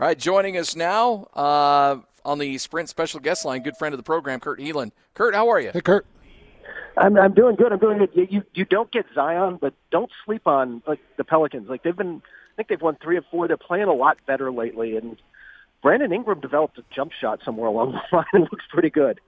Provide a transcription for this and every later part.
All right, joining us now uh, on the Sprint special guest line, good friend of the program, Kurt Helin. Kurt, how are you? Hey, Kurt. I'm, I'm doing good. I'm doing good. You, you you don't get Zion, but don't sleep on like the Pelicans. Like they've been, I think they've won three or four. They're playing a lot better lately, and Brandon Ingram developed a jump shot somewhere along the line and looks pretty good.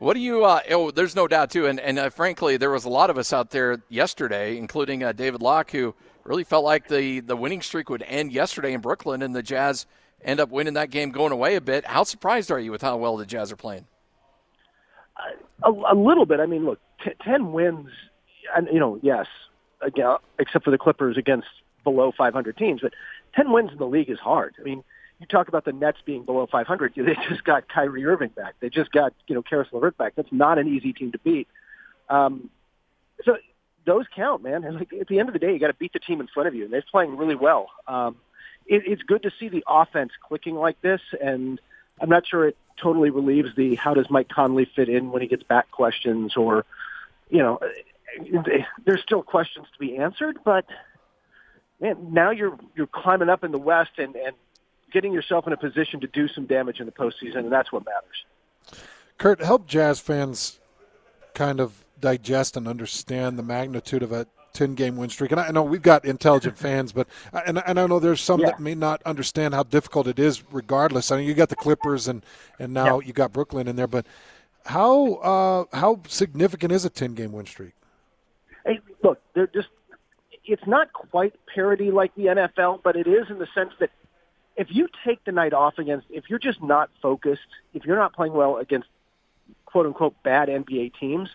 What do you? Uh, oh, there's no doubt too, and and uh, frankly, there was a lot of us out there yesterday, including uh, David Locke, who really felt like the the winning streak would end yesterday in Brooklyn, and the Jazz end up winning that game, going away a bit. How surprised are you with how well the Jazz are playing? A, a little bit. I mean, look, t- ten wins, and you know, yes, again, except for the Clippers against below 500 teams, but ten wins in the league is hard. I mean you talk about the Nets being below 500. They just got Kyrie Irving back. They just got you know Caris LeVert back. That's not an easy team to beat. Um, so those count, man. And like at the end of the day, you got to beat the team in front of you, and they're playing really well. Um, it, it's good to see the offense clicking like this, and I'm not sure it totally relieves the how does Mike Conley fit in when he gets back questions, or you know, there's still questions to be answered, but man, now you're you're climbing up in the West and and getting yourself in a position to do some damage in the postseason, and that's what matters. Kurt, help Jazz fans kind of digest and understand the magnitude of a 10 game win streak. And I know we've got intelligent fans, but and, and I know there's some yeah. that may not understand how difficult it is regardless. I mean, you got the Clippers and and now yeah. you got Brooklyn in there, but how uh, how significant is a 10 game win streak? Hey, look, they're just it's not quite parity like the NFL, but it is in the sense that if you take the night off against, if you're just not focused, if you're not playing well against quote unquote bad NBA teams,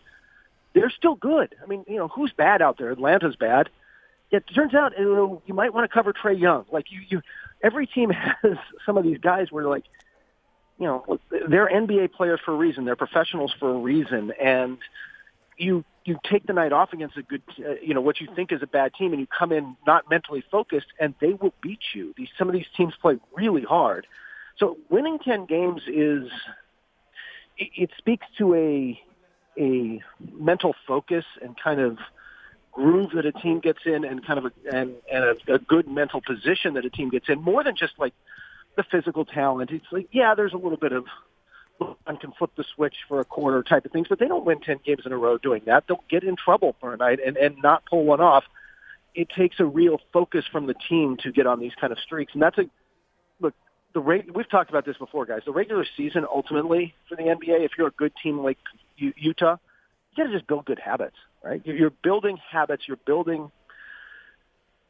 they're still good. I mean, you know, who's bad out there? Atlanta's bad. It turns out you, know, you might want to cover Trae Young. Like you, you, every team has some of these guys where like, you know, they're NBA players for a reason. They're professionals for a reason, and you you take the night off against a good, uh, you know, what you think is a bad team, and you come in not mentally focused, and they will beat you. These some of these teams play really hard. So winning ten games is it, it speaks to a a mental focus and kind of groove that a team gets in, and kind of a, and and a, a good mental position that a team gets in, more than just like the physical talent. It's like yeah, there's a little bit of and can flip the switch for a quarter type of things, but they don't win 10 games in a row doing that. They'll get in trouble for a night and, and not pull one off. It takes a real focus from the team to get on these kind of streaks. And that's a, look, the rate, we've talked about this before, guys. The regular season, ultimately, for the NBA, if you're a good team like Utah, you got to just build good habits, right? You're building habits. You're building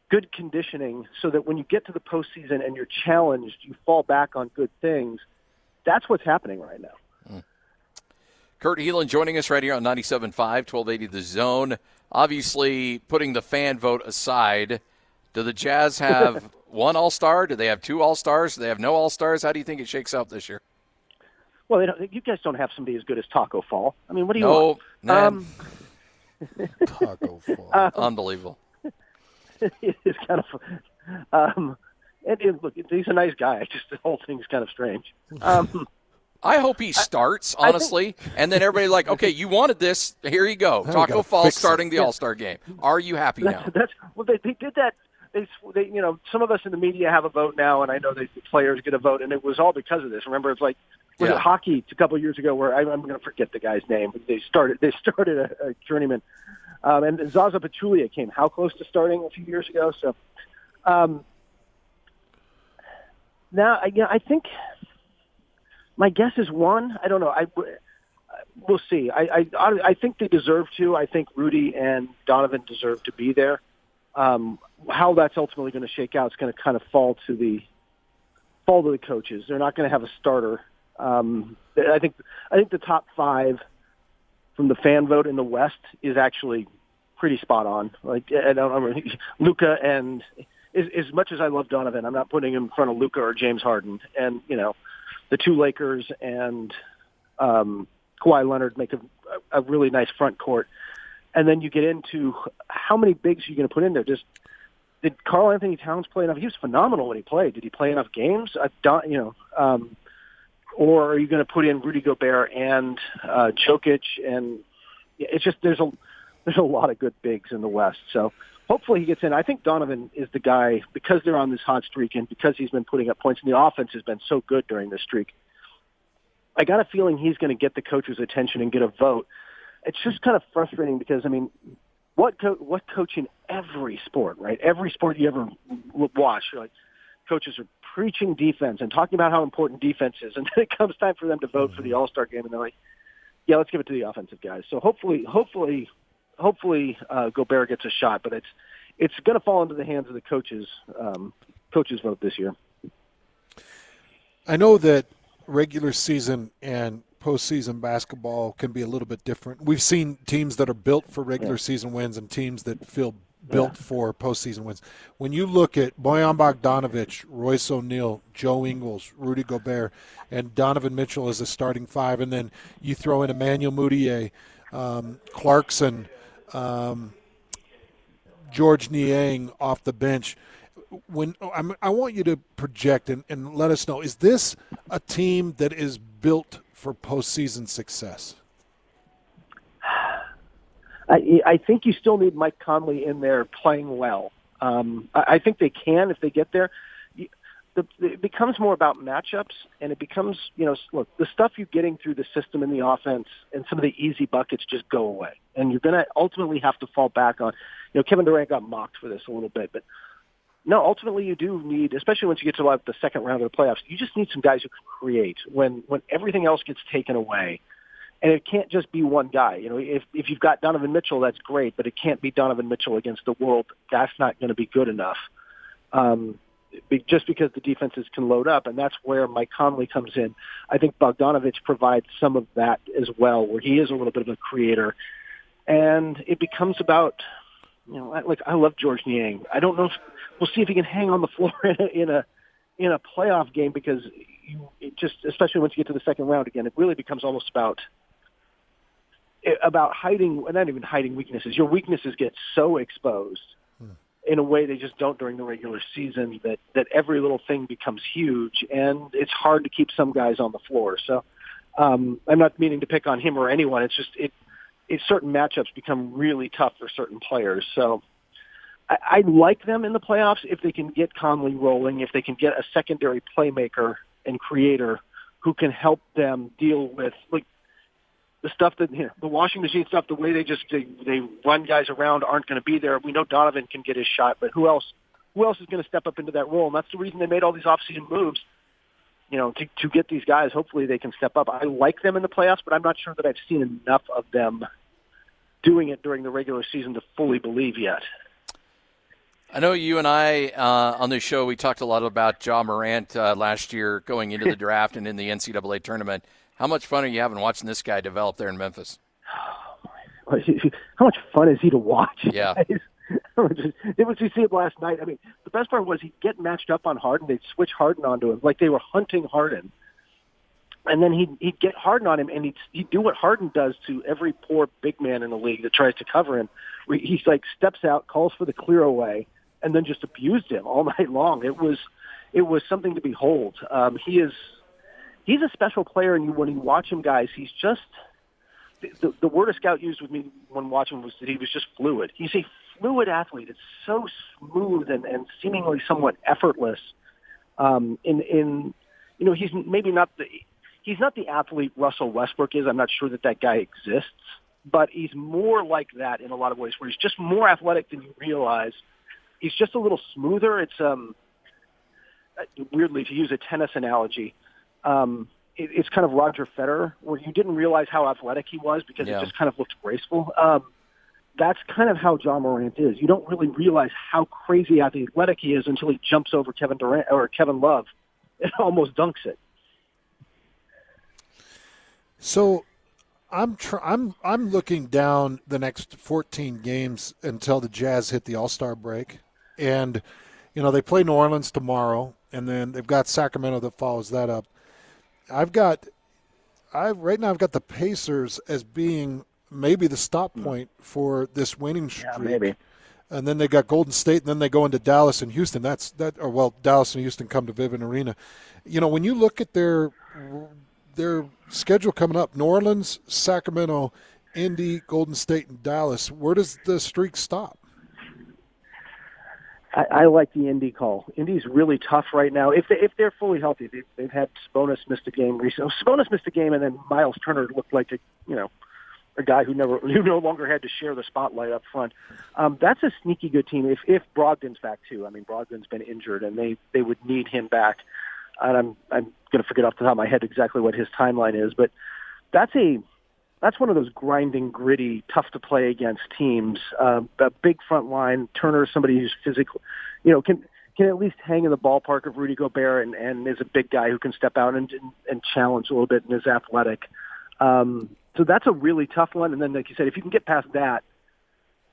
good conditioning so that when you get to the postseason and you're challenged, you fall back on good things – that's what's happening right now. Mm. Kurt Helin joining us right here on 97.5, 1280 The Zone. Obviously, putting the fan vote aside, do the Jazz have one All Star? Do they have two All Stars? Do they have no All Stars? How do you think it shakes out this year? Well, you guys don't have somebody as good as Tacko Fall. I mean, what do you no, want? Um, Tacko Fall. Um, Unbelievable. it's kind of. Um, and, and look, he's a nice guy. Just the whole thing's kind of strange. Um, I hope he starts honestly, think, and then everybody like, okay, you wanted this. Here you go. Tacko Fall starting it. the All Star game. Are you happy that's, now? That's well, they, they did that. They, they, you know, some of us in the media have a vote now, and I know the players get a vote, and it was all because of this. Remember, it's like was yeah. it hockey a couple of years ago where I, I'm going to forget the guy's name. They started they started a, a journeyman, um, and Zaza Pachulia came how close to starting a few years ago. So. Um, now, you know, I think my guess is one. I don't know. I we'll see. I I I think they deserve to. I think Rudy and Donovan deserve to be there. Um, how that's ultimately going to shake out is going to kind of fall to the fall to the coaches. They're not going to have a starter. Um, I think I think the top five from the fan vote in the West is actually pretty spot on. Like I don't Luka and as, as much as I love Donovan, I'm not putting him in front of Luka or James Harden. And you know, the two Lakers and um, Kawhi Leonard make a, a really nice front court. And then you get into how many bigs are you going to put in there? Just did Karl-Anthony Towns play enough? He was phenomenal when he played. Did he play enough games? I don't, you know, um, or are you going to put in Rudy Gobert and uh, Jokic? And it's just there's a there's a lot of good bigs in the West. So hopefully he gets in. I think Donovan is the guy because they're on this hot streak and because he's been putting up points and the offense has been so good during this streak. I got a feeling he's going to get the coach's attention and get a vote. It's just kind of frustrating because I mean, what co- what coach in every sport, right? Every sport you ever watch, like coaches are preaching defense and talking about how important defense is, and then it comes time for them to vote for the mm-hmm. All Star game, and they're like, "Yeah, let's give it to the offensive guys." So hopefully, hopefully, hopefully, uh, Gobert gets a shot, but it's it's going to fall into the hands of the coaches um, coaches vote this year. I know that regular season and postseason basketball can be a little bit different. We've seen teams that are built for regular yeah. season wins and teams that feel built yeah. for postseason wins. When you look at Bojan Bogdanovic, Royce O'Neal, Joe Ingles, Rudy Gobert, and Donovan Mitchell as a starting five, and then you throw in Emmanuel Mudiay, um, Clarkson, um, Georges Niang off the bench. When I'm, i want you to project and, and let us know: is this a team that is built for postseason success? I, I think you still need Mike Conley in there playing well. Um, I, I think they can if they get there. The, it becomes more about matchups, and it becomes, you know, look, the stuff you're getting through the system in the offense and some of the easy buckets just go away. And you're going to ultimately have to fall back on, you know, Kevin Durant got mocked for this a little bit, but no, ultimately you do need, especially once you get to like the second round of the playoffs, you just need some guys who can create when when everything else gets taken away. And it can't just be one guy. You know, if if you've got Donovan Mitchell, that's great, but it can't be Donovan Mitchell against the world. That's not going to be good enough. Um, just because the defenses can load up, and that's where Mike Conley comes in. I think Bogdanovic provides some of that as well, where he is a little bit of a creator, and it becomes about, you know, like I love Georges Niang. I don't know if we'll see if he can hang on the floor in a in a, in a playoff game because you it just especially once you get to the second round again, it really becomes almost about about hiding and not even hiding weaknesses. Your weaknesses get so exposed hmm. in a way they just don't during the regular season that that every little thing becomes huge and it's hard to keep some guys on the floor. So um I'm not meaning to pick on him or anyone. It's just it certain matchups become really tough for certain players. So I, I like them in the playoffs if they can get Conley rolling, if they can get a secondary playmaker and creator who can help them deal with like the stuff that you know, the washing machine stuff, the way they just they, they run guys around aren't going to be there. We know Donovan can get his shot, but who else? Who else is going to step up into that role? And that's the reason they made all these offseason moves. You know, to to get these guys. Hopefully, they can step up. I like them in the playoffs, but I'm not sure that I've seen enough of them doing it during the regular season to fully believe yet. I know you and I uh, on this show we talked a lot about Ja Morant uh, last year going into the draft and in the NCAA tournament. How much fun are you having watching this guy develop there in Memphis? How much fun is he to watch? Yeah. It was you see it last night. I mean, the best part was he'd get matched up on Harden. They'd switch Harden onto him like they were hunting Harden, and then he'd he'd get Harden on him, and he'd he'd do what Harden does to every poor big man in the league that tries to cover him. He's like steps out, calls for the clear away, and then just abused him all night long. It was it was something to behold. Um, he is he's a special player, and you, when you watch him, guys, he's just the, the word a scout used with me when watching was that he was just fluid. He's a fluid athlete. It's so smooth and, and seemingly somewhat effortless. Um, in in you know he's maybe not the he's not the athlete Russell Westbrook is. I'm not sure that that guy exists, but he's more like that in a lot of ways, where he's just more athletic than you realize he's just a little smoother. It's um weirdly to use a tennis analogy, um, it, it's kind of Roger Federer, where you didn't realize how athletic he was because yeah. it just kind of looked graceful. Um, that's kind of how Ja Morant is. You don't really realize how crazy athletic he is until he jumps over Kevin Durant or Kevin Love and almost dunks it. So I'm tr- I'm I'm looking down the next 14 games until the Jazz hit the All Star break, and you know they play New Orleans tomorrow, and then they've got Sacramento that follows that up. I've got, I right now I've got the Pacers as being maybe the stop hmm. point for this winning streak. Yeah, maybe. And then they got Golden State, and then they go into Dallas and Houston. That's that, or well, Dallas and Houston come to Vivint Arena. You know, when you look at their their schedule coming up, New Orleans, Sacramento, Indy, Golden State, and Dallas. Where does the streak stop? I, I like the Indy call. Indy's really tough right now. If they, if they're fully healthy, they've, they've had Sabonis missed a game recently. Sabonis missed a game, and then Miles Turner looked like a you know a guy who never who no longer had to share the spotlight up front. Um, that's a sneaky good team. If if Brogdon's back too, I mean Brogdon's been injured, and they they would need him back. And I'm I'm going to forget off the top of my head exactly what his timeline is, but that's a that's one of those grinding, gritty, tough to play against teams. Uh, a big front line. Turner, somebody who's physical, you know, can can at least hang in the ballpark of Rudy Gobert, and, and is a big guy who can step out and and challenge a little bit and is athletic. Um, so that's a really tough one. And then, like you said, if you can get past that,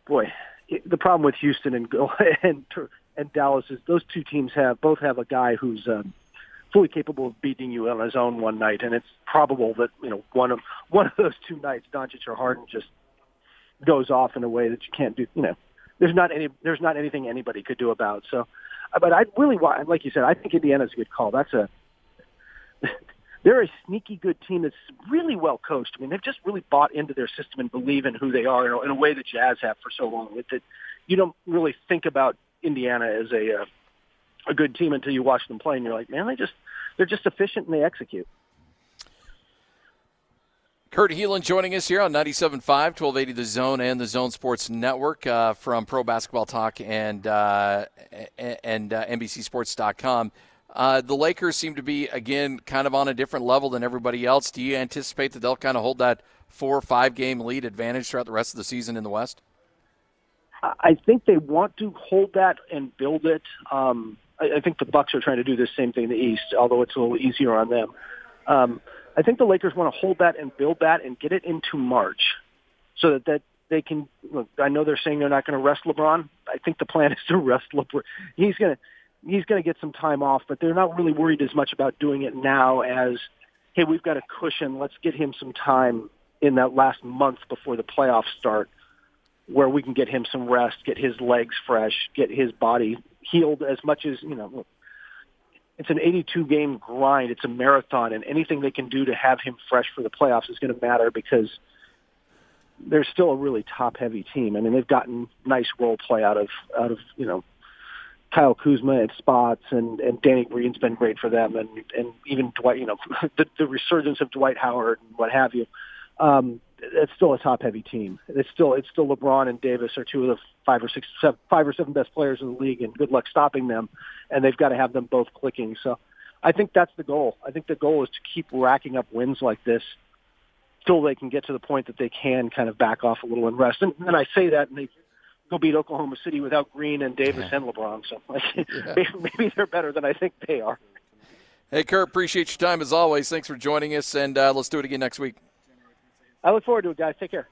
boy, it, the problem with Houston and and and Dallas is those two teams have both have a guy who's um, fully capable of beating you on his own one night, and it's probable that you know one of one of those two nights, Doncic or Harden just goes off in a way that you can't do. You know, there's not any there's not anything anybody could do about. So, uh, but I really like you said, I think Indiana's a good call. That's a they're a sneaky good team that's really well coached. I mean, they've just really bought into their system and believe in who they are in a, in a way the Jazz have for so long. That you don't really think about Indiana as a uh, a good team until you watch them play, and you're like, man, they just they're just efficient and they execute. Kurt Helin joining us here on 97.5, 1280 The Zone and the Zone Sports Network uh, from Pro Basketball Talk and uh, and uh, NBCSports.com. Uh, the Lakers seem to be again kind of on a different level than everybody else. Do you anticipate that they'll kind of hold that four or five game lead advantage throughout the rest of the season in the West? I think they want to hold that and build it. Um, I, I think the Bucks are trying to do the same thing in the East, although it's a little easier on them. Um, I think the Lakers want to hold that and build that and get it into March, so that that they can. Look, I know they're saying they're not going to rest LeBron. I think the plan is to rest LeBron. He's going to he's going to get some time off, but they're not really worried as much about doing it now as, hey, we've got a cushion. Let's get him some time in that last month before the playoffs start where we can get him some rest, get his legs fresh, get his body healed as much as, you know, it's an 82 game grind. It's a marathon and anything they can do to have him fresh for the playoffs is going to matter because they're still a really top heavy team. I mean, they've gotten nice role play out of, out of, you know, Kyle Kuzma at spots and, and Danny Green's been great for them and, and even Dwight, you know, the, the resurgence of Dwight Howard and what have you. Um, it's still a top heavy team. It's still, it's still LeBron and Davis are two of the five or six, seven, five or seven best players in the league and good luck stopping them. And they've got to have them both clicking. So I think that's the goal. I think the goal is to keep racking up wins like this till they can get to the point that they can kind of back off a little and rest. And, and I say that and they go beat Oklahoma City without Green and Davis yeah. and LeBron. So yeah. maybe they're better than I think they are. Hey, Kurt, appreciate your time as always. Thanks for joining us, and uh, let's do it again next week. I look forward to it, guys. Take care.